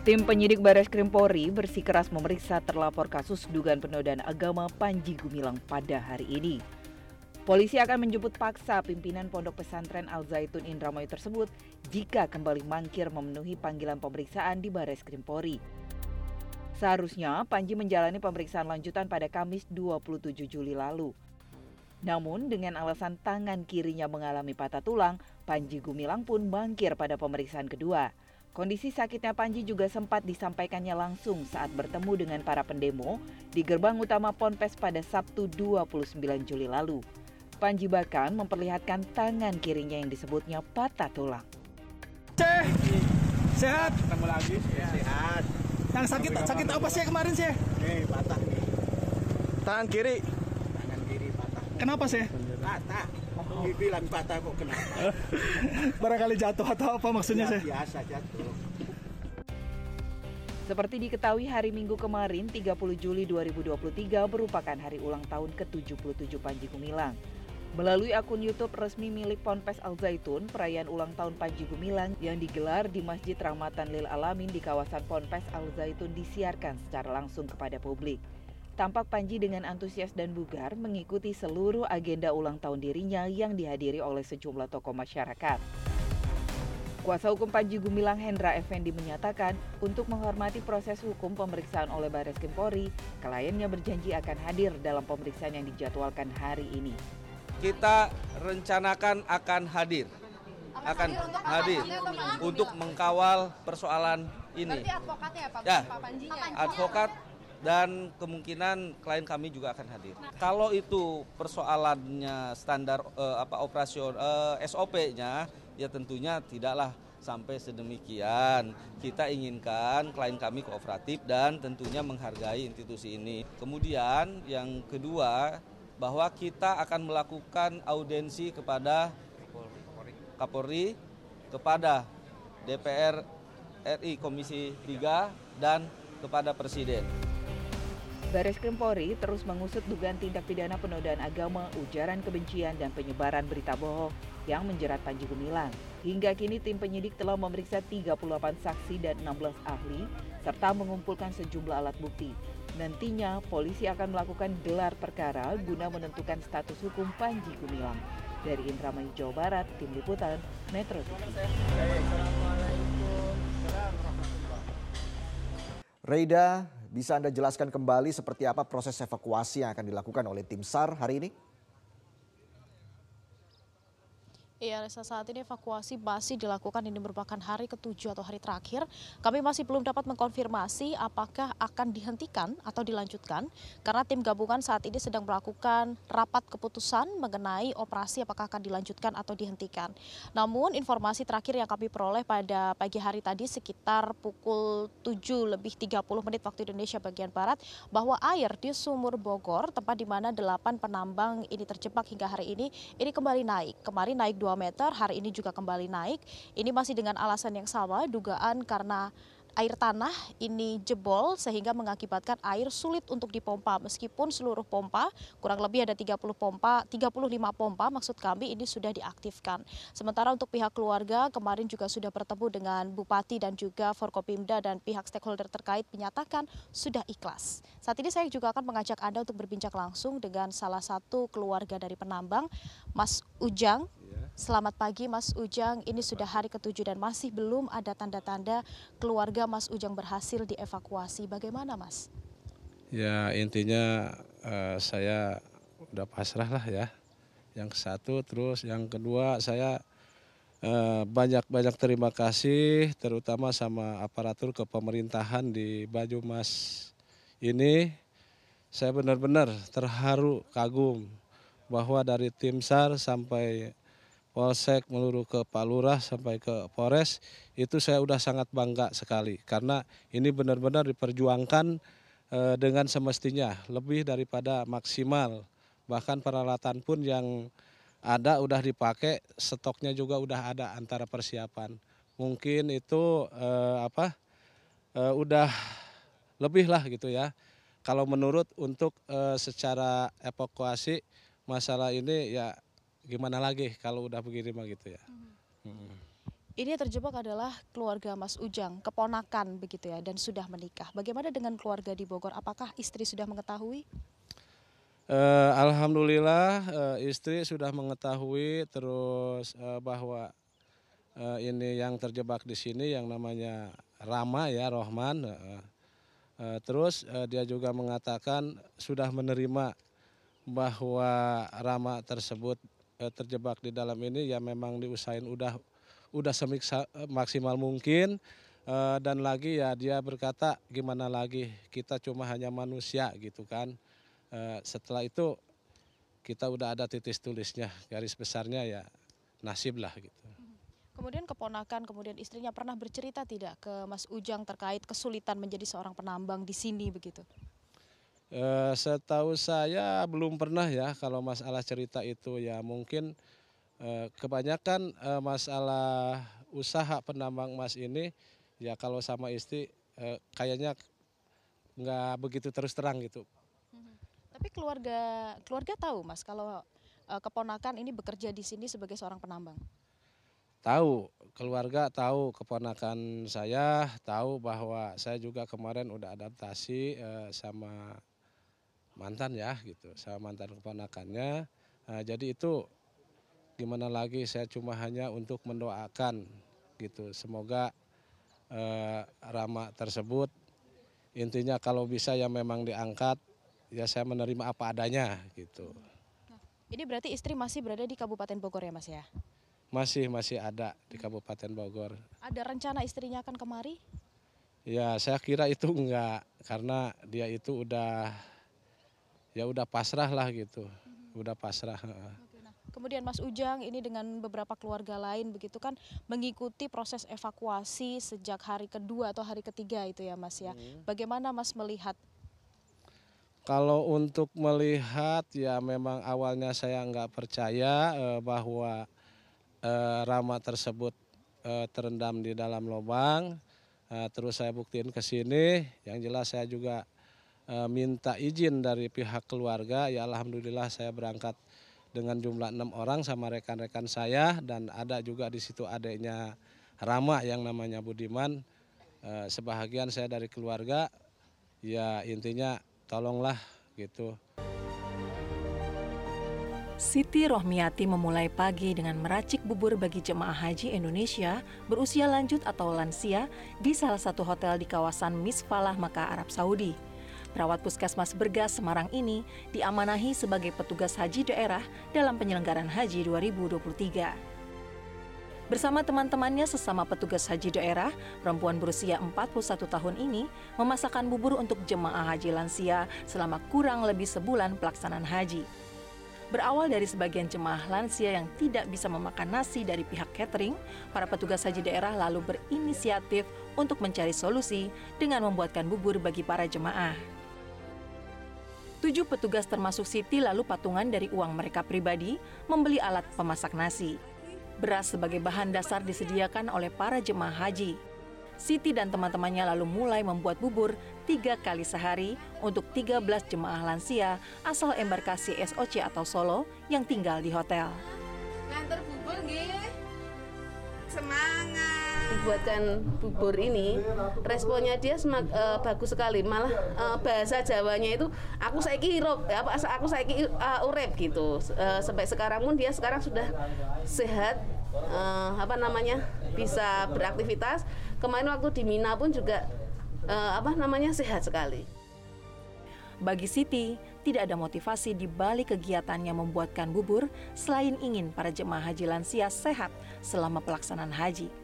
Tim penyidik Bares Krim Polri bersikeras memeriksa terlapor kasus dugaan penodaan agama Panji Gumilang pada hari ini. Polisi akan menjemput paksa pimpinan Pondok Pesantren Al Zaitun Indramayu tersebut jika kembali mangkir memenuhi panggilan pemeriksaan di Bares Krim Polri. Seharusnya Panji menjalani pemeriksaan lanjutan pada Kamis 27 Juli lalu. Namun dengan alasan tangan kirinya mengalami patah tulang, Panji Gumilang pun mangkir pada pemeriksaan kedua. Kondisi sakitnya Panji juga sempat disampaikannya langsung saat bertemu dengan para pendemo di gerbang utama Ponpes pada Sabtu 29 Juli lalu. Panji bahkan memperlihatkan tangan kirinya yang disebutnya patah tulang. Ceh, sehat? Ketemu lagi, ya. sehat. Yang sakit sakit apa sih kemarin sih? Nih patah nih. Tangan kiri. Kenapa sih? Patah. Dibilang patah kok kenapa? Barangkali jatuh atau apa maksudnya Ya, sih? biasa jatuh. Seperti diketahui hari Minggu kemarin 30 Juli 2023 merupakan hari ulang tahun ke-77 Panji Gumilang. Melalui akun YouTube resmi milik Ponpes Al Zaitun, perayaan ulang tahun Panji Gumilang yang digelar di Masjid Rahmatan Lil Alamin di kawasan Ponpes Al Zaitun disiarkan secara langsung kepada publik. Tampak Panji dengan antusias dan bugar mengikuti seluruh agenda ulang tahun dirinya yang dihadiri oleh sejumlah tokoh masyarakat. Kuasa hukum Panji Gumilang Hendra Effendi menyatakan untuk menghormati proses hukum pemeriksaan oleh Baris Krim Polri, kliennya berjanji akan hadir dalam pemeriksaan yang dijadwalkan hari ini. kita rencanakan akan hadir akan hadir untuk mengkawal persoalan ini Berarti advokatnya ya Pak, Ya. Pak Panjinya ya? advokat dan kemungkinan klien kami juga akan hadir. Kalau itu persoalannya standar eh, apa operasion eh, SOP-nya ya tentunya tidaklah sampai sedemikian. Kita inginkan klien kami kooperatif dan tentunya menghargai institusi ini. Kemudian yang kedua bahwa kita akan melakukan audensi kepada Kapolri, kepada DPR RI Komisi 3 dan kepada Presiden. Baris Krim Polri terus mengusut dugaan tindak pidana penodaan agama, ujaran kebencian, dan penyebaran berita bohong yang menjerat Panji Gumilang. Hingga kini tim penyidik telah memeriksa 38 saksi dan 16 ahli, serta mengumpulkan sejumlah alat bukti. Nantinya, polisi akan melakukan gelar perkara guna menentukan status hukum Panji Gumilang. Dari Indramayu, Jawa Barat, Tim Liputan, Metro TV. Reida, bisa Anda jelaskan kembali seperti apa proses evakuasi yang akan dilakukan oleh tim SAR hari ini? Iya, Reza, saat ini evakuasi masih dilakukan. Ini merupakan hari ketujuh atau hari terakhir. Kami masih belum dapat mengkonfirmasi apakah akan dihentikan atau dilanjutkan. Karena tim gabungan saat ini sedang melakukan rapat keputusan mengenai operasi apakah akan dilanjutkan atau dihentikan. Namun informasi terakhir yang kami peroleh pada pagi hari tadi sekitar pukul 7 lebih 30 menit waktu Indonesia bagian Barat bahwa air di Sumur Bogor tempat di mana delapan penambang ini terjebak hingga hari ini ini kembali naik. Kemarin naik 2 meter, hari ini juga kembali naik. Ini masih dengan alasan yang sama, dugaan karena air tanah ini jebol sehingga mengakibatkan air sulit untuk dipompa. Meskipun seluruh pompa kurang lebih ada 30 pompa 35 pompa maksud kami ini sudah diaktifkan. Sementara untuk pihak keluarga kemarin juga sudah bertemu dengan bupati dan juga Forkopimda dan pihak stakeholder terkait menyatakan sudah ikhlas. Saat ini saya juga akan mengajak Anda untuk berbincang langsung dengan salah satu keluarga dari penambang Mas Ujang Selamat pagi Mas Ujang, ini sudah hari ketujuh dan masih belum ada tanda-tanda keluarga Mas Ujang berhasil dievakuasi. Bagaimana Mas? Ya intinya eh, saya udah pasrah lah ya. Yang satu terus yang kedua saya eh, banyak-banyak terima kasih terutama sama aparatur kepemerintahan di Banyumas ini. Saya benar-benar terharu kagum bahwa dari tim SAR sampai Polsek meluruh ke Pak Lurah sampai ke Polres itu saya udah sangat bangga sekali. Karena ini benar-benar diperjuangkan eh, dengan semestinya lebih daripada maksimal. Bahkan peralatan pun yang ada udah dipakai stoknya juga udah ada antara persiapan. Mungkin itu eh, apa eh, udah lebih lah gitu ya. Kalau menurut untuk secara evakuasi masalah ini ya gimana lagi kalau udah begini mah gitu ya. Mm. Ini yang terjebak adalah keluarga Mas Ujang, keponakan begitu ya, dan sudah menikah. Bagaimana dengan keluarga di Bogor? Apakah istri sudah mengetahui? Eh, Alhamdulillah eh, istri sudah mengetahui terus eh, bahwa eh, ini yang terjebak di sini yang namanya Rama ya Rohman. eh, eh, terus eh, dia juga mengatakan sudah menerima bahwa Rama tersebut terjebak di dalam ini ya memang diusahain udah udah semaksimal mungkin Eh, dan lagi ya dia berkata gimana lagi kita cuma hanya manusia gitu kan. Eh, setelah itu kita udah ada titis tulisnya garis besarnya ya nasib lah gitu. Kemudian keponakan, kemudian istrinya pernah bercerita tidak ke Mas Ujang terkait kesulitan menjadi seorang penambang di sini begitu? Eh, setahu saya belum pernah ya kalau masalah cerita itu ya mungkin eh, kebanyakan eh, masalah usaha penambang emas ini ya kalau sama istri eh, kayaknya nggak begitu terus terang gitu. Tapi keluarga keluarga tahu Mas kalau eh, keponakan ini bekerja di sini sebagai seorang penambang. Tahu keluarga tahu keponakan saya tahu bahwa saya juga kemarin udah adaptasi eh, sama mantan ya gitu sama mantan keponakannya. Nah, jadi itu gimana lagi saya cuma hanya untuk mendoakan gitu semoga eh, Rama tersebut intinya kalau bisa ya memang diangkat ya saya menerima apa adanya gitu. Ini berarti istri masih berada di Kabupaten Bogor ya Mas ya? Masih masih ada di Kabupaten Bogor. Ada rencana istrinya akan kemari? Ya saya kira itu enggak karena dia itu udah ya udah pasrah lah gitu, udah pasrah. heeh. Kemudian Mas Ujang ini dengan beberapa keluarga lain begitu kan mengikuti proses evakuasi sejak hari kedua atau hari ketiga itu ya Mas ya. Bagaimana Mas melihat Kalau untuk melihat ya memang awalnya saya nggak percaya eh, bahwa eh, Rama tersebut eh, terendam di dalam lubang. Eh, terus saya buktiin ke sini, yang jelas saya juga minta izin dari pihak keluarga. Ya alhamdulillah saya berangkat dengan jumlah enam orang sama rekan-rekan saya dan ada juga di situ adiknya Rama yang namanya Budiman. Eh, sebahagian saya dari keluarga, ya intinya tolonglah gitu. Siti Rohmiati memulai pagi dengan meracik bubur bagi jemaah haji Indonesia berusia lanjut atau lansia di salah satu hotel di kawasan Misfalah, Makkah, Arab Saudi. Perawat Puskesmas Bergas Semarang ini diamanahi sebagai petugas haji daerah dalam penyelenggaraan haji 2023. Bersama teman-temannya sesama petugas haji daerah, perempuan berusia 41 tahun ini memasakkan bubur untuk jemaah haji lansia selama kurang lebih sebulan pelaksanaan haji. Berawal dari sebagian jemaah lansia yang tidak bisa memakan nasi dari pihak catering, para petugas haji daerah lalu berinisiatif untuk mencari solusi dengan membuatkan bubur bagi para jemaah. Tujuh petugas termasuk Siti lalu patungan dari uang mereka pribadi membeli alat pemasak nasi. Beras sebagai bahan dasar disediakan oleh para jemaah haji. Siti dan teman-temannya lalu mulai membuat bubur tiga kali sehari untuk 13 jemaah lansia asal embarkasi SOC atau Solo yang tinggal di hotel. Nganter bubur nggih. Semangat. Dibuatkan bubur ini, responnya dia semak, eh, bagus sekali. Malah eh, bahasa Jawanya itu aku saiki hirup, ya, apa aku saiki uh, urep gitu. Eh, sampai sekarang pun dia sekarang sudah sehat eh, apa namanya? bisa beraktivitas. Kemarin waktu di Mina pun juga eh, apa namanya? sehat sekali. Bagi Siti, tidak ada motivasi di balik kegiatannya membuatkan bubur selain ingin para jemaah haji lansia sehat selama pelaksanaan haji.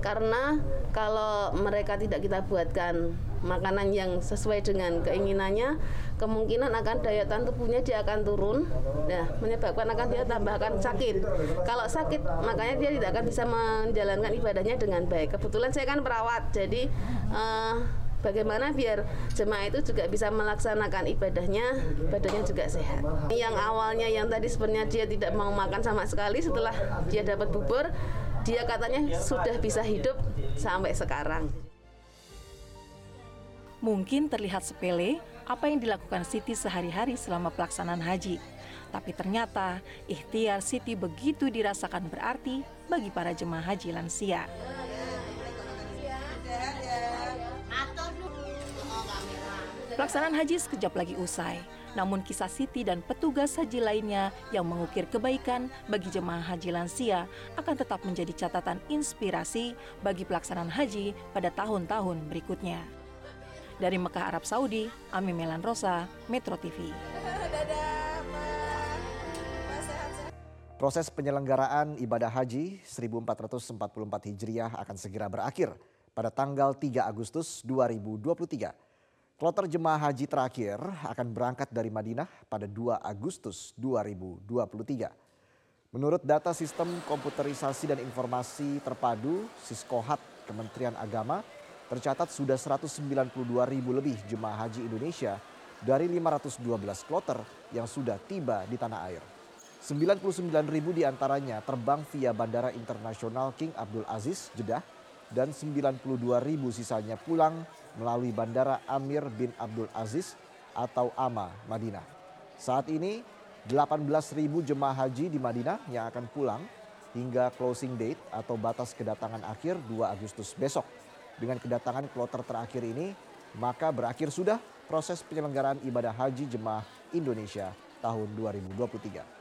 Karena kalau mereka tidak kita buatkan makanan yang sesuai dengan keinginannya kemungkinan akan daya tahan tubuhnya dia akan turun. Nah menyebabkan akan dia tambahkan sakit. Kalau sakit makanya dia tidak akan bisa menjalankan ibadahnya dengan baik. Kebetulan saya kan perawat jadi eh, Bagaimana biar jemaah itu juga bisa melaksanakan ibadahnya, ibadahnya juga sehat. Yang awalnya yang tadi sebenarnya dia tidak mau makan sama sekali, setelah dia dapat bubur, dia katanya sudah bisa hidup sampai sekarang. Mungkin terlihat sepele, apa yang dilakukan Siti sehari-hari selama pelaksanaan haji. Tapi ternyata ikhtiar Siti begitu dirasakan berarti bagi para jemaah haji lansia. Pelaksanaan haji sekejap lagi usai. Namun kisah Siti dan petugas haji lainnya yang mengukir kebaikan bagi jemaah haji lansia akan tetap menjadi catatan inspirasi bagi pelaksanaan haji pada tahun-tahun berikutnya. Dari Mekah, Arab Saudi, Ami Melan Rosa, Metro TV. Proses penyelenggaraan ibadah haji 1444 Hijriah akan segera berakhir pada tanggal 3 Agustus 2023. Kloter jemaah haji terakhir akan berangkat dari Madinah pada 2 Agustus 2023. Menurut data sistem komputerisasi dan informasi terpadu Siskohat Kementerian Agama, tercatat sudah 192 ribu lebih jemaah haji Indonesia dari 512 kloter yang sudah tiba di tanah air. 99 ribu di antaranya terbang via Bandara Internasional King Abdul Aziz, Jeddah, dan 92 ribu sisanya pulang melalui Bandara Amir bin Abdul Aziz atau AMA Madinah. Saat ini 18 ribu jemaah haji di Madinah yang akan pulang hingga closing date atau batas kedatangan akhir 2 Agustus besok. Dengan kedatangan kloter terakhir ini, maka berakhir sudah proses penyelenggaraan ibadah haji jemaah Indonesia tahun 2023.